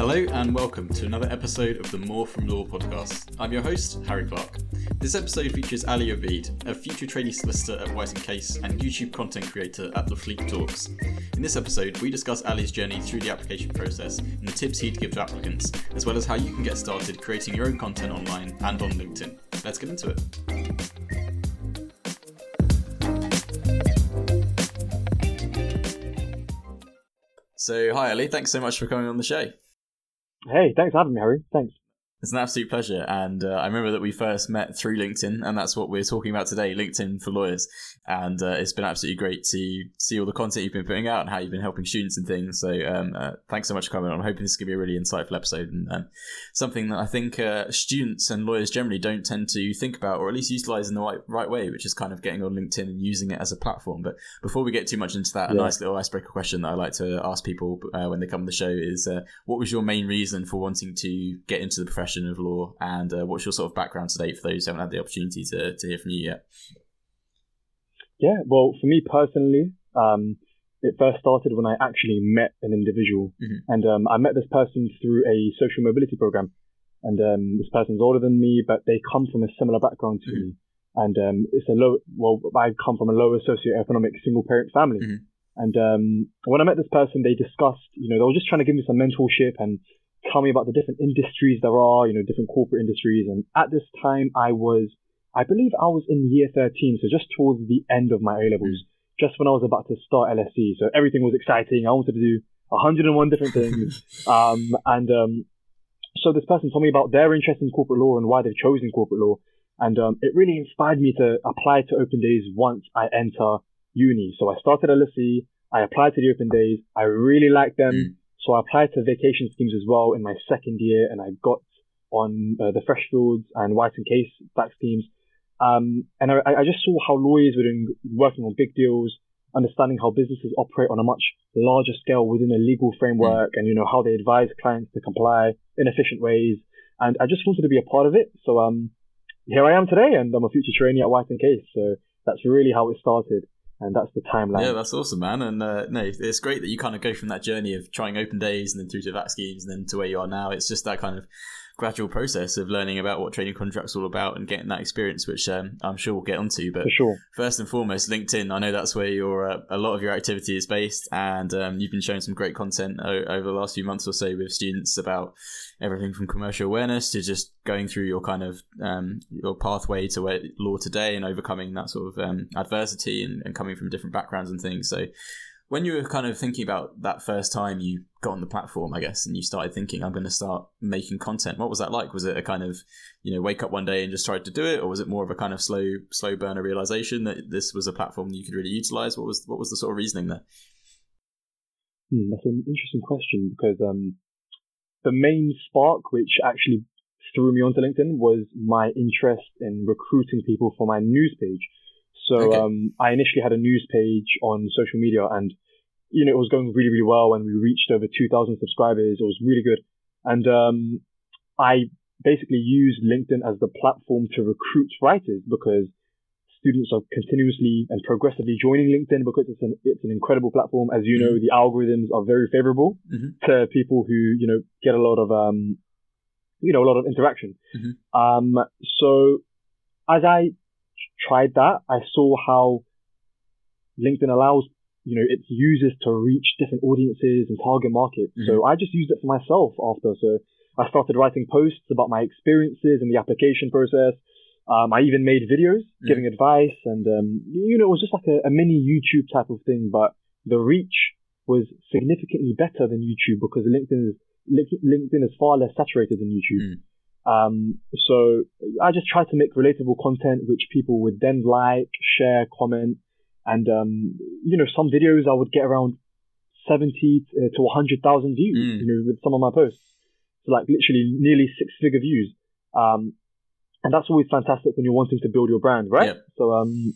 Hello and welcome to another episode of the More from Law podcast. I'm your host, Harry Clark. This episode features Ali Obeid, a future trainee solicitor at White & Case and YouTube content creator at The Fleet Talks. In this episode, we discuss Ali's journey through the application process and the tips he'd give to applicants, as well as how you can get started creating your own content online and on LinkedIn. Let's get into it. So, hi Ali, thanks so much for coming on the show. Hey, thanks for having me, Harry. Thanks. It's an absolute pleasure. And uh, I remember that we first met through LinkedIn, and that's what we're talking about today LinkedIn for lawyers. And uh, it's been absolutely great to see all the content you've been putting out and how you've been helping students and things. So um, uh, thanks so much for coming on. I'm hoping this is going to be a really insightful episode and um, something that I think uh, students and lawyers generally don't tend to think about or at least utilize in the right, right way, which is kind of getting on LinkedIn and using it as a platform. But before we get too much into that, yeah. a nice little icebreaker question that I like to ask people uh, when they come on the show is uh, what was your main reason for wanting to get into the profession of law? and uh, what's your sort of background today for those who haven't had the opportunity to, to hear from you yet? Yeah, well, for me personally, um, it first started when I actually met an individual, mm-hmm. and um, I met this person through a social mobility program, and um, this person's older than me, but they come from a similar background to mm-hmm. me, and um, it's a low. Well, I come from a lower socioeconomic single parent family, mm-hmm. and um, when I met this person, they discussed, you know, they were just trying to give me some mentorship and tell me about the different industries there are, you know, different corporate industries. And at this time, I was, I believe I was in year 13, so just towards the end of my A levels, just when I was about to start LSE. So everything was exciting. I wanted to do 101 different things. um, and um, so this person told me about their interest in corporate law and why they've chosen corporate law. And um, it really inspired me to apply to open days once I enter uni. So I started LSE. I applied to the open days. I really liked them. Mm. So I applied to vacation schemes as well in my second year, and I got on uh, the Freshfields and White and Case VAC schemes. Um, and I, I, just saw how lawyers were doing, working on big deals, understanding how businesses operate on a much larger scale within a legal framework, mm. and you know how they advise clients to comply in efficient ways. And I just wanted to be a part of it. So um, here I am today, and I'm a future trainee at White and Case. So that's really how it started and that's the timeline. Yeah, that's awesome, man. And uh, no, it's great that you kind of go from that journey of trying open days and then through to VAC schemes and then to where you are now. It's just that kind of gradual process of learning about what training contracts all about and getting that experience, which um, I'm sure we'll get onto. But sure. first and foremost, LinkedIn. I know that's where your uh, a lot of your activity is based, and um, you've been showing some great content o- over the last few months or so with students about everything from commercial awareness to just going through your kind of um, your pathway to where law today and overcoming that sort of um, adversity and, and coming from different backgrounds and things. So when you were kind of thinking about that first time you got on the platform, I guess, and you started thinking, I'm going to start making content. What was that like? Was it a kind of, you know, wake up one day and just tried to do it, or was it more of a kind of slow, slow burner realization that this was a platform that you could really utilize? What was what was the sort of reasoning there? Hmm, that's an interesting question because um, the main spark, which actually threw me onto LinkedIn, was my interest in recruiting people for my news page. So okay. um, I initially had a news page on social media, and you know it was going really, really well. And we reached over 2,000 subscribers. It was really good, and um, I basically used LinkedIn as the platform to recruit writers because students are continuously and progressively joining LinkedIn because it's an it's an incredible platform. As you know, mm-hmm. the algorithms are very favorable mm-hmm. to people who you know get a lot of um, you know a lot of interaction. Mm-hmm. Um, so as I tried that, I saw how LinkedIn allows you know its users to reach different audiences and target markets. Mm-hmm. So I just used it for myself after. So I started writing posts about my experiences in the application process. Um, I even made videos mm-hmm. giving advice, and um, you know it was just like a, a mini YouTube type of thing. But the reach was significantly better than YouTube because LinkedIn is LinkedIn is far less saturated than YouTube. Mm. Um, so I just try to make relatable content which people would then like, share, comment, and um, you know, some videos I would get around seventy to hundred thousand views. Mm. You know, with some of my posts, so like literally nearly six figure views. Um, and that's always fantastic when you're wanting to build your brand, right? Yep. So um,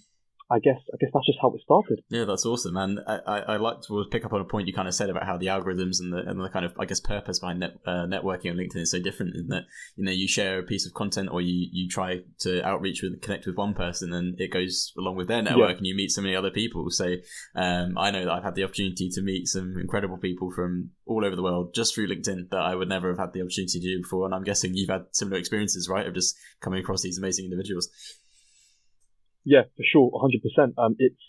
I guess I guess that's just how it started. Yeah, that's awesome, and I, I, I like to pick up on a point you kind of said about how the algorithms and the and the kind of I guess purpose behind net, uh, networking on LinkedIn is so different. In that you know you share a piece of content or you you try to outreach with connect with one person and it goes along with their network yeah. and you meet so many other people. So um, I know that I've had the opportunity to meet some incredible people from all over the world just through LinkedIn that I would never have had the opportunity to do before. And I'm guessing you've had similar experiences, right, of just coming across these amazing individuals. Yeah, for sure, 100%. Um, it's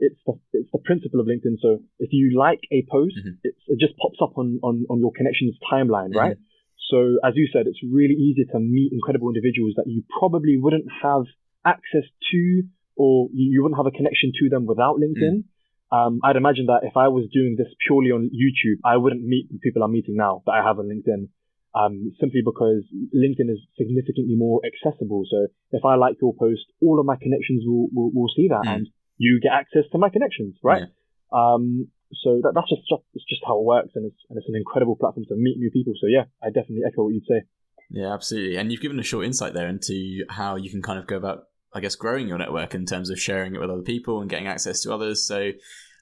it's the it's the principle of LinkedIn. So if you like a post, mm-hmm. it just pops up on, on on your connections timeline, right? Mm-hmm. So as you said, it's really easy to meet incredible individuals that you probably wouldn't have access to, or you, you wouldn't have a connection to them without LinkedIn. Mm. Um, I'd imagine that if I was doing this purely on YouTube, I wouldn't meet the people I'm meeting now that I have on LinkedIn um, simply because LinkedIn is significantly more accessible. So if I like your post, all of my connections will, will, will see that mm. and you get access to my connections, right? Yeah. Um, so that, that's just, just, it's just how it works and it's, and it's an incredible platform to meet new people. So yeah, I definitely echo what you'd say. Yeah, absolutely. And you've given a short insight there into how you can kind of go about, I guess, growing your network in terms of sharing it with other people and getting access to others. So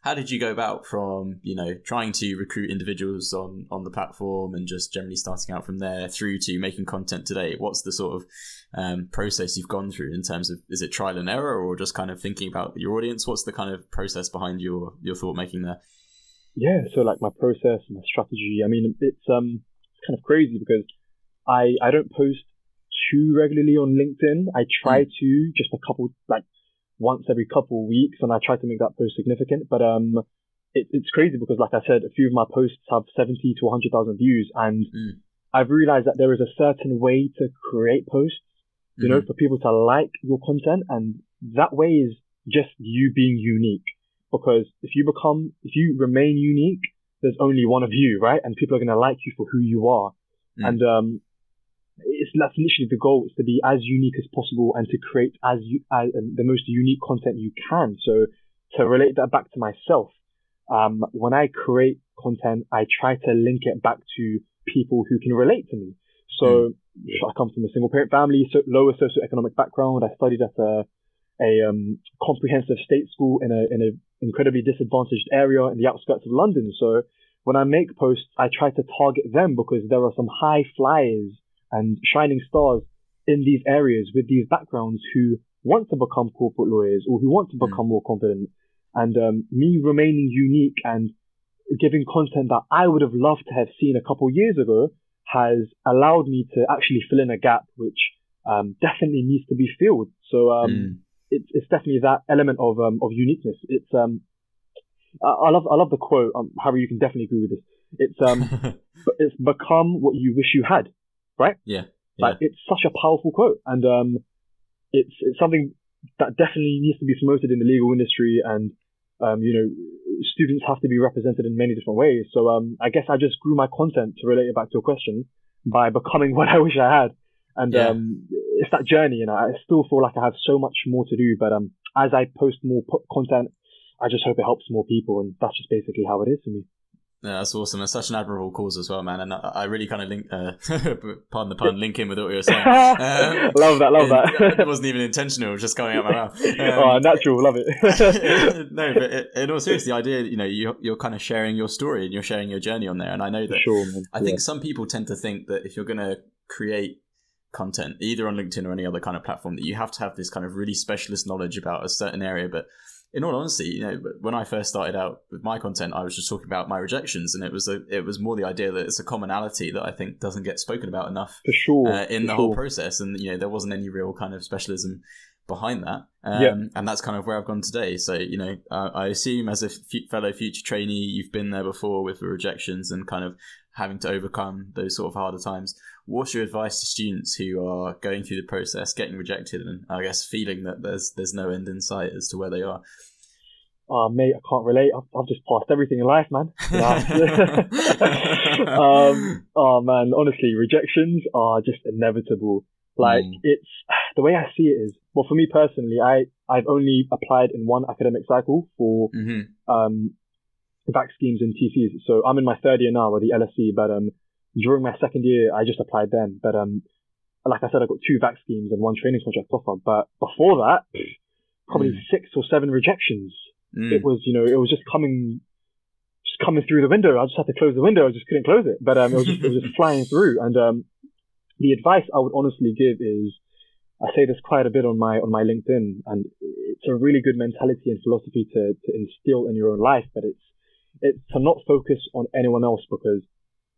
how did you go about from you know trying to recruit individuals on on the platform and just generally starting out from there through to making content today? What's the sort of um, process you've gone through in terms of is it trial and error or just kind of thinking about your audience? What's the kind of process behind your your thought making there? Yeah so like my process my strategy i mean it's um kind of crazy because i i don't post too regularly on linkedin. I try mm. to just a couple like once every couple of weeks, and I try to make that post significant. But um, it, it's crazy because, like I said, a few of my posts have 70 to 100,000 views, and mm. I've realized that there is a certain way to create posts, you mm-hmm. know, for people to like your content, and that way is just you being unique. Because if you become, if you remain unique, there's only one of you, right? And people are going to like you for who you are. Mm. And um, it's that's literally the goal is to be as unique as possible and to create as, you, as um, the most unique content you can. So to relate that back to myself, um, when I create content, I try to link it back to people who can relate to me. So mm. I come from a single parent family, so lower socioeconomic background. I studied at a, a um, comprehensive state school in a in an incredibly disadvantaged area in the outskirts of London. So when I make posts, I try to target them because there are some high flyers and shining stars in these areas with these backgrounds who want to become corporate lawyers or who want to hmm. become mm. more confident. And um, me remaining unique and giving content that I would have loved to have seen a couple years ago has allowed me to actually fill in a gap which um, definitely needs to be filled. So um, mm. it's, it's definitely that element of um, of uniqueness. It's um, I, love I love the quote. Um, Harry, you can definitely agree with this. It's um, it's become what you wish you had right? Yeah. Like yeah. it's such a powerful quote, and um, it's it's something that definitely needs to be promoted in the legal industry, and um, you know, students have to be represented in many different ways. So um, I guess I just grew my content to relate it back to your question by becoming what I wish I had, and yeah. um, it's that journey, and I still feel like I have so much more to do. But um, as I post more content, I just hope it helps more people, and that's just basically how it is for me. Yeah, that's awesome. It's such an admirable cause as well, man. And I, I really kind of link, uh, pardon the pun, link in with what you were saying. Um, love that, love that. it wasn't even intentional; it was just coming out of my mouth. Um, oh, natural, love it. no, but it, in all seriousness, the idea, you know, you're, you're kind of sharing your story and you're sharing your journey on there. And I know that. Sure, I think some people tend to think that if you're going to create content, either on LinkedIn or any other kind of platform, that you have to have this kind of really specialist knowledge about a certain area, but in all honesty, you know, when I first started out with my content, I was just talking about my rejections, and it was a, it was more the idea that it's a commonality that I think doesn't get spoken about enough for sure uh, in for the sure. whole process, and you know, there wasn't any real kind of specialism behind that. Um, yeah. and that's kind of where I've gone today. So you know, uh, I assume as a f- fellow future trainee, you've been there before with the rejections and kind of having to overcome those sort of harder times. What's your advice to students who are going through the process, getting rejected, and I guess feeling that there's there's no end in sight as to where they are? Oh, mate, I can't relate. I've, I've just passed everything in life, man. um, oh man, honestly, rejections are just inevitable. Like mm. it's the way I see it is. Well, for me personally, I I've only applied in one academic cycle for mm-hmm. um, VAC schemes and TCs. So I'm in my third year now with the LSE, but um, during my second year, I just applied then. But um, like I said, I got two VAC schemes and one training contract offer. But before that, probably Mm. six or seven rejections. Mm. It was, you know, it was just coming, just coming through the window. I just had to close the window. I just couldn't close it. But um, it was just, it was just flying through. And um, the advice I would honestly give is, I say this quite a bit on my on my LinkedIn, and it's a really good mentality and philosophy to to instill in your own life. But it's it's to not focus on anyone else because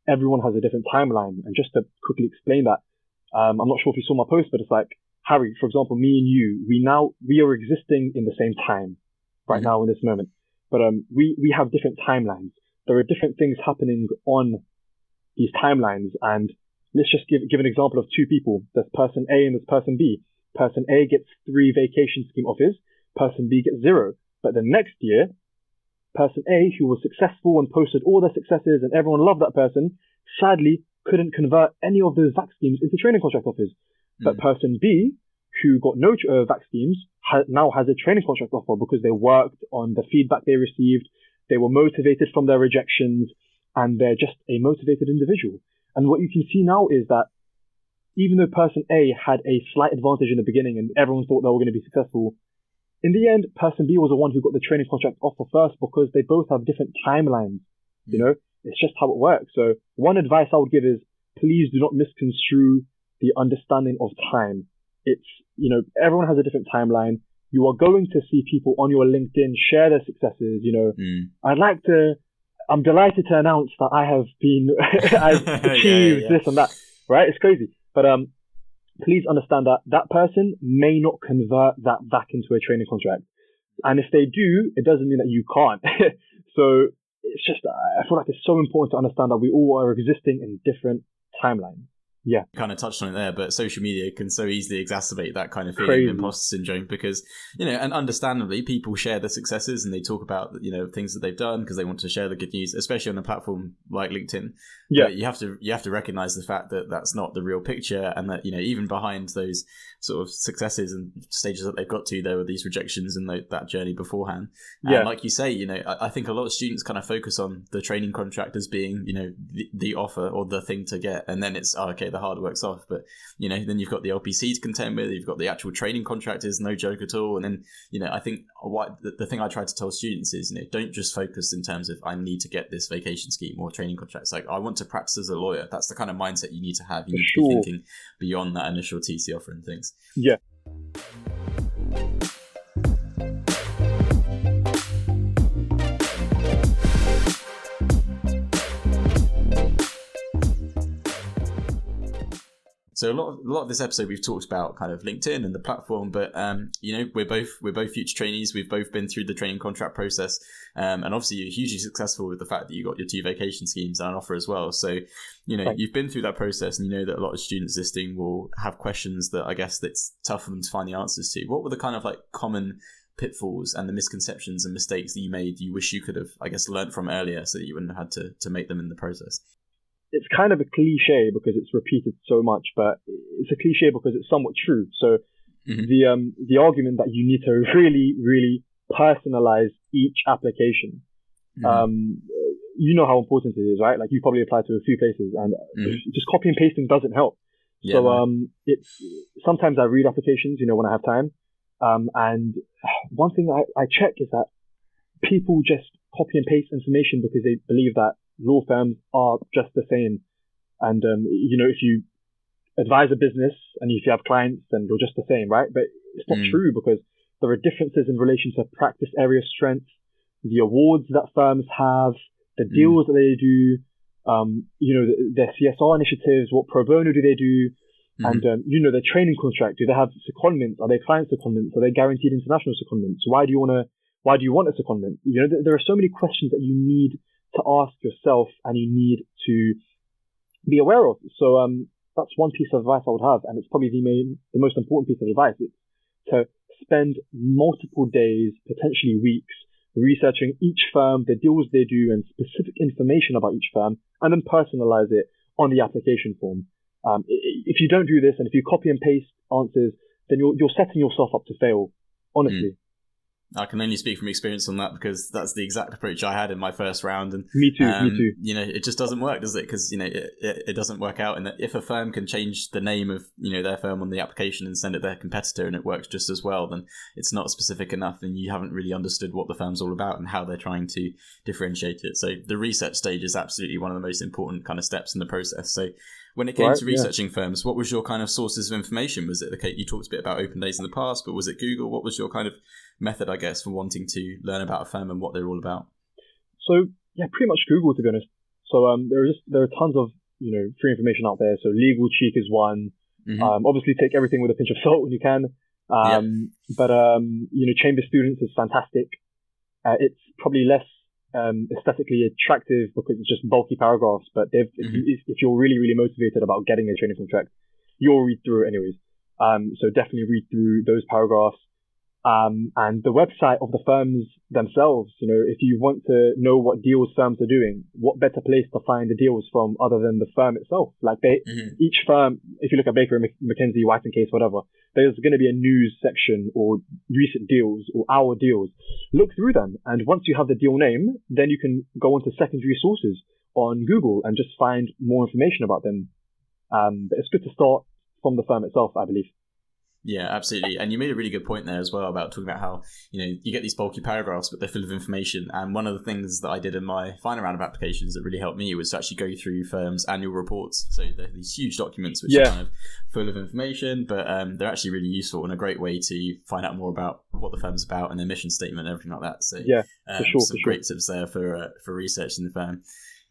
everyone has a different timeline. And just to quickly explain that, um, I'm not sure if you saw my post, but it's like Harry, for example, me and you, we now we are existing in the same time right Mhm. now in this moment. But um, we we have different timelines. There are different things happening on these timelines, and let's just give give an example of two people. There's person A and there's person B. Person A gets three vacation scheme offers. Person B gets zero. But the next year, person A, who was successful and posted all their successes and everyone loved that person, sadly couldn't convert any of those VAC schemes into training contract offers. But Mm. person B, who got no uh, VAC schemes, ha- now has a training contract offer because they worked on the feedback they received. They were motivated from their rejections and they're just a motivated individual. And what you can see now is that even though person A had a slight advantage in the beginning and everyone thought they were going to be successful, in the end, person B was the one who got the training contract offer first because they both have different timelines. You know, it's just how it works. So one advice I would give is please do not misconstrue the understanding of time. It's, you know, everyone has a different timeline. You are going to see people on your LinkedIn share their successes. You know, Mm. I'd like to, I'm delighted to announce that I have been, I've Yeah, achieved yeah. this and that, right? It's crazy. But, um, please understand that that person may not convert that back into a training contract. And if they do, it doesn't mean that you can't. so it's just, I feel like it's so important to understand that we all are existing in different timelines. Yeah. kind of touched on it there, but social media can so easily exacerbate that kind of feeling Crazy. of imposter syndrome because, you know, and understandably, people share their successes and they talk about, you know, things that they've done because they want to share the good news, especially on a platform like LinkedIn. Yeah. But you have to you have to recognize the fact that that's not the real picture, and that you know even behind those sort of successes and stages that they've got to, there were these rejections and tho- that journey beforehand. And Yeah. like you say, you know, I, I think a lot of students kind of focus on the training contract as being, you know, the, the offer or the thing to get, and then it's oh, okay, the hard work's off. But you know, then you've got the LPC to contend with, you've got the actual training contract is no joke at all, and then you know, I think what the, the thing I try to tell students is, you know, don't just focus in terms of I need to get this vacation scheme or training contract. It's like I want to practice as a lawyer. That's the kind of mindset you need to have. You need to be thinking beyond that initial TC offer and things. Yeah. So a lot, of, a lot of this episode we've talked about kind of LinkedIn and the platform, but um, you know we're both we're both future trainees. We've both been through the training contract process, um, and obviously you're hugely successful with the fact that you got your two vacation schemes and an offer as well. So you know Thanks. you've been through that process, and you know that a lot of students listening will have questions that I guess that's tough for them to find the answers to. What were the kind of like common pitfalls and the misconceptions and mistakes that you made you wish you could have I guess learnt from earlier so that you wouldn't have had to to make them in the process? It's kind of a cliche because it's repeated so much, but it's a cliche because it's somewhat true. So Mhm. the um the argument that you need to really really personalize each application. Mhm. Um, you know how important it is, right? Like you probably applied to a few places, and Mhm. just copy and pasting doesn't help. yeah, so um, it's sometimes I read applications, you know, when I have time. Um, and one thing I, I check is that people just copy and paste information because they believe that law firms are just the same. And um, you know, if you advise a business and if you have clients, then you're just the same, right? But it's not Mm. true because there are differences in relation to practice area strengths, the awards that firms have, the Mm. deals that they do, um, you know, th- their CSR initiatives, what pro bono do they do, Mhm. and um, you know, their training contract. Do they have secondments? Are they client secondments? Are they guaranteed international secondments? Why do you want to? Why do you want a secondment? You know, th- there are so many questions that you need to ask yourself and you need to be aware of. So um, that's one piece of advice I would have, and it's probably the main, the most important piece of advice. It's to spend multiple days, potentially weeks, researching each firm, the deals they do, and specific information about each firm, and then personalize it on the application form. Um, if you don't do this, and if you copy and paste answers, then you're you're setting yourself up to fail. Honestly, I can only speak from experience on that because that's the exact approach I had in my first round. And me too, um, me too. You know, it just doesn't work, does it? Because you know, it, it, it, doesn't work out. And if a firm can change the name of you know their firm on the application and send it their competitor, and it works just as well, then it's not specific enough, and you haven't really understood what the firm's all about and how they're trying to differentiate it. So the research stage is absolutely one of the most important kind of steps in the process. So when it came right, to researching yeah. firms, what was your kind of sources of information? Was it okay? You talked a bit about open days in the past, but was it Google? What was your kind of method, I guess, for wanting to learn about a firm and what they're all about? So yeah, pretty much Google to be honest. So um, there are just there are tons of you know free information out there. So Legal Cheek is one. Mm-hmm. Um, obviously, take everything with a pinch of salt when you can. Um, yep. But um, you know, Chamber Students is fantastic. Uh, it's probably less um, aesthetically attractive because it's just bulky paragraphs. But mm-hmm. if, if, you're really really motivated about getting a training contract, you'll read through it anyways. Um, so definitely read through those paragraphs um, and the website of the firms themselves. You know, if you want to know what deals firms are doing, what better place to find the deals from other than the firm itself? Like they, mm-hmm. each firm, if you look at Baker McKenzie, White and Case, whatever, there's going to be a news section or recent deals or our deals. Look through them, and once you have the deal name, then you can go onto secondary sources on Google and just find more information about them. Um, but it's good to start from the firm itself, I believe. Yeah, absolutely. And you made a really good point there as well about talking about how, you know, you get these bulky paragraphs, but they're full of information. And one of the things that I did in my final round of applications that really helped me was to actually go through firms' annual reports. So they're these huge documents which yeah. are kind of full of information, but um, they're actually really useful and a great way to find out more about what the firm's about and their mission statement and everything like that. So yeah, um, sure, some great sure. tips there for uh, for researching the firm.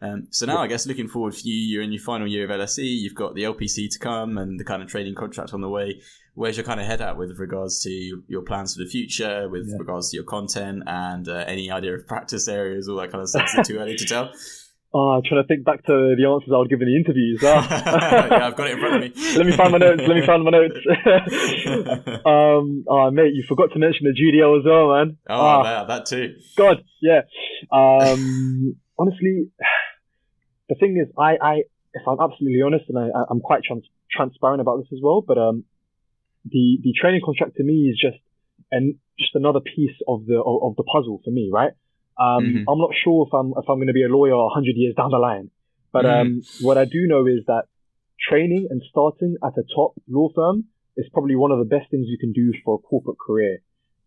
Um, so now, I guess looking forward for you, you're in your final year of LSE. You've got the LPC to come and the kind of training contract on the way. Where's your kind of head at with regards to your plans for the future, with yeah. regards to your content, and uh, any idea of practice areas, all that kind of stuff? Is it too early to tell? Oh, I'm trying to think back to the answers I would give in the interviews. Oh. yeah, I've got it in front of me. Let me find my notes. Let me find my notes. um, oh, mate, you forgot to mention the GDL as well, man. Oh, oh that, that too. God, yeah. Um, honestly, the thing is, I, I, if I'm absolutely honest, and I, I'm quite trans- transparent about this as well, but um, the the training contract to me is just and just another piece of the of, of the puzzle for me, right? Um, mm-hmm. I'm not sure if I'm if I'm going to be a lawyer 100 years down the line, but mm-hmm. um, what I do know is that training and starting at a top law firm is probably one of the best things you can do for a corporate career.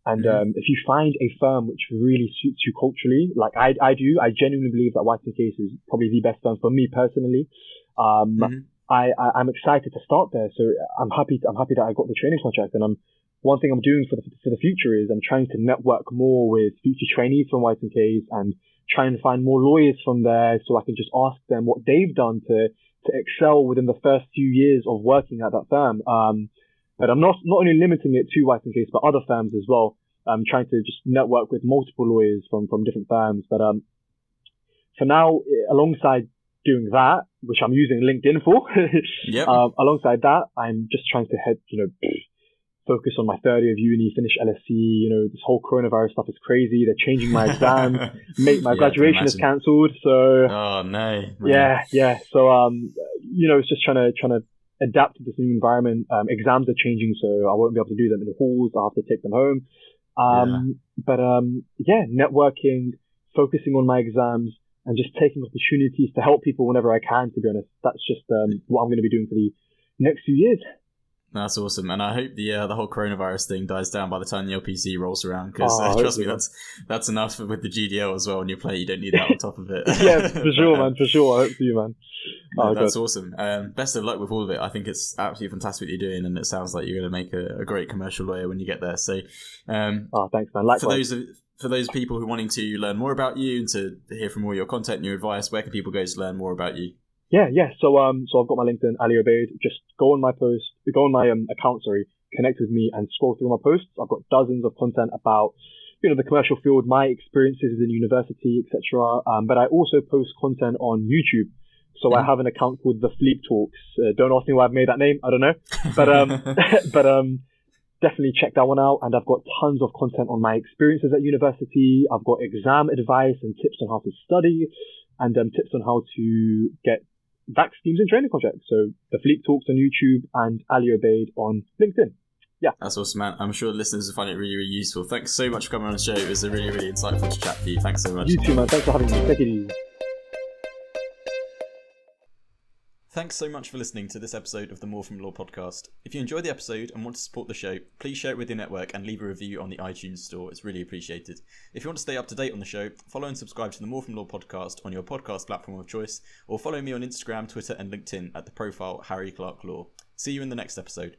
And mm-hmm. um, if you find a firm which really suits you culturally, like I, I do, I genuinely believe that White and Case is probably the best firm for me personally. Um, mm-hmm. I, I am excited to start there, so I'm happy. I'm happy that I got the training contract, and I'm one thing I'm doing for the for the future is I'm trying to network more with future trainees from White and Case and try and find more lawyers from there, so I can just ask them what they've done to to excel within the first few years of working at that firm. Um, but I'm not not only limiting it to White and Case, but other firms as well. I'm trying to just network with multiple lawyers from from different firms. But um, for now, alongside doing that, which I'm using LinkedIn for, yep. um, alongside that, I'm just trying to head, you know, focus on my third year of uni, finish LSE. You know, this whole coronavirus stuff is crazy. They're changing my exams. Mate, my yeah, graduation is cancelled. So, oh no, man. yeah, yeah. So, um, you know, it's just trying to trying to adapt to this new environment. Um, exams are changing, so I won't be able to do them in the halls. I'll have to take them home. Um, yeah. but, um, yeah, networking, focusing on my exams and just taking opportunities to help people whenever I can, to be honest. That's just, um, what I'm going to be doing for the next few years. That's awesome, and I hope the uh, the whole coronavirus thing dies down by the time the LPC rolls around. Because oh, uh, trust me, that's that's enough with the GDL as well on your plate. You don't need that on top of it. yeah, for sure, man. For sure. I hope for you, man. Oh, that's God. awesome. Um, best of luck with all of it. I think it's absolutely fantastic what you're doing, and it sounds like you're going to make a, a, great commercial lawyer when you get there. So, um, oh, thanks, man. Likewise. For those for those people who are wanting to learn more about you and to hear from all your content and your advice, where can people go to learn more about you? Yeah, yeah. So um, so I've got my LinkedIn, Ali Obaid. Just go on my post, go on my um account, sorry, connect with me and scroll through my posts. I've got dozens of content about you know the commercial field, my experiences in university, etc. Um, but I also post content on YouTube. So mm-hmm. I have an account called the Fleet Talks. Uh, don't ask me why I've made that name. I don't know, but um, but um, definitely check that one out. And I've got tons of content on my experiences at university. I've got exam advice and tips on how to study, and um, tips on how to get VAC schemes and training contracts. So the Fleet Talks on YouTube and Ali Obaid on LinkedIn. yeah, that's awesome, man. I'm sure listeners will find it really, really useful. Thanks so much for coming on the show. It was a really, really insightful chat to you. Thanks so much. You too, man. Thanks for having me. Take it easy. Thanks so much for listening to this episode of the More From Law podcast. If you enjoyed the episode and want to support the show, please share it with your network and leave a review on the iTunes store. It's really appreciated. If you want to stay up to date on the show, follow and subscribe to the More From Law podcast on your podcast platform of choice, or follow me on Instagram, Twitter, and LinkedIn at the profile Harry Clark Law. See you in the next episode.